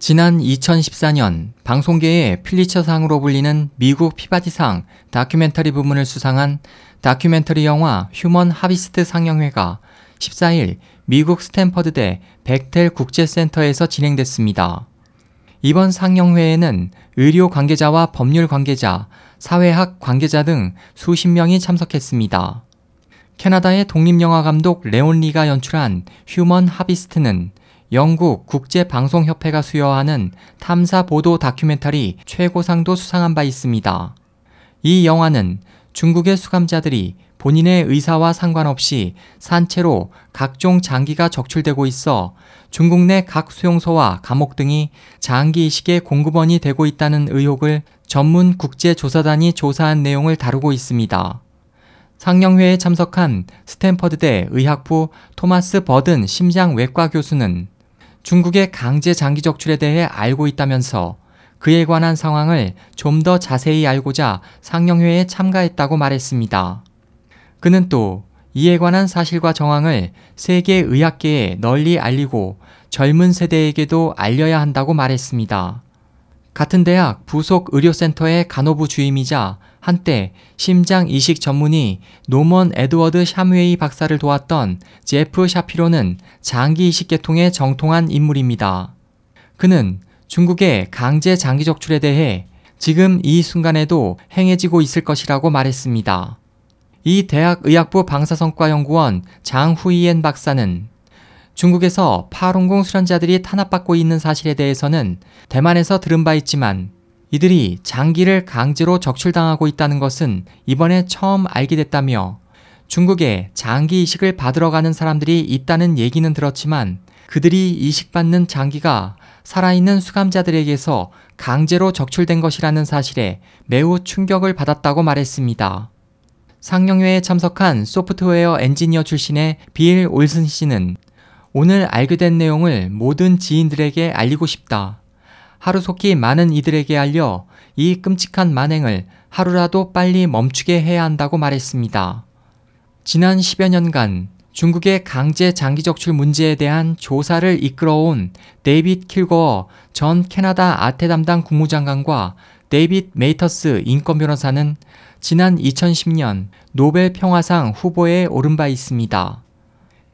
지난 2014년 방송계의 퓰리처상으로 불리는 미국 피바디상 다큐멘터리 부문을 수상한 다큐멘터리 영화 Human Harvest 상영회가 14일 미국 스탠퍼드대 벡텔 국제센터에서 진행됐습니다. 이번 상영회에는 의료 관계자와 법률 관계자, 사회학 관계자 등 수십 명이 참석했습니다. 캐나다의 독립영화 감독 레온 리가 연출한 Human Harvest는 영국 국제방송협회가 수여하는 탐사 보도 다큐멘터리 최고상도 수상한 바 있습니다. 이 영화는 중국의 수감자들이 본인의 의사와 상관없이 산채로 각종 장기가 적출되고 있어 중국 내 각 수용소와 감옥 등이 장기 이식의 공급원이 되고 있다는 의혹을 전문 국제조사단이 조사한 내용을 다루고 있습니다. 상영회에 참석한 스탠퍼드대 의학부 토마스 버든 심장외과 교수는 중국의 강제 장기 적출에 대해 알고 있다면서 그에 관한 상황을 좀 더 자세히 알고자 상영회에 참가했다고 말했습니다. 그는 또 이에 관한 사실과 정황을 세계 의학계에 널리 알리고 젊은 세대에게도 알려야 한다고 말했습니다. 같은 대학 부속 의료센터의 간호부 주임이자 한때 심장 이식 전문의 노먼 에드워드 샴웨이 박사를 도왔던 제프 샤피로는 장기 이식 계통의 정통한 인물입니다. 그는 중국의 강제 장기 적출에 대해 지금 이 순간에도 행해지고 있을 것이라고 말했습니다. 이 대학의학부 방사성과연구원 장후이엔 박사는 중국에서 파룬공 수련자들이 탄압받고 있는 사실에 대해서는 대만에서 들은 바 있지만 이들이 장기를 강제로 적출당하고 있다는 것은 이번에 처음 알게 됐다며 중국에 장기 이식을 받으러 가는 사람들이 있다는 얘기는 들었지만 그들이 이식받는 장기가 살아있는 수감자들에게서 강제로 적출된 것이라는 사실에 매우 충격을 받았다고 말했습니다. 상영회에 참석한 소프트웨어 엔지니어 출신의 빌 올슨 씨는 오늘 알게 된 내용을 모든 지인들에게 알리고 싶다. 하루속히 많은 이들에게 알려 이 끔찍한 만행을 하루라도 빨리 멈추게 해야 한다고 말했습니다. 지난 10여 년간 중국의 강제 장기 적출 문제에 대한 조사를 이끌어온 데이빗 킬거어 전 캐나다 아태 담당 국무장관과 데이빗 메이터스 인권 변호사는 지난 2010년 노벨 평화상 후보에 오른 바 있습니다.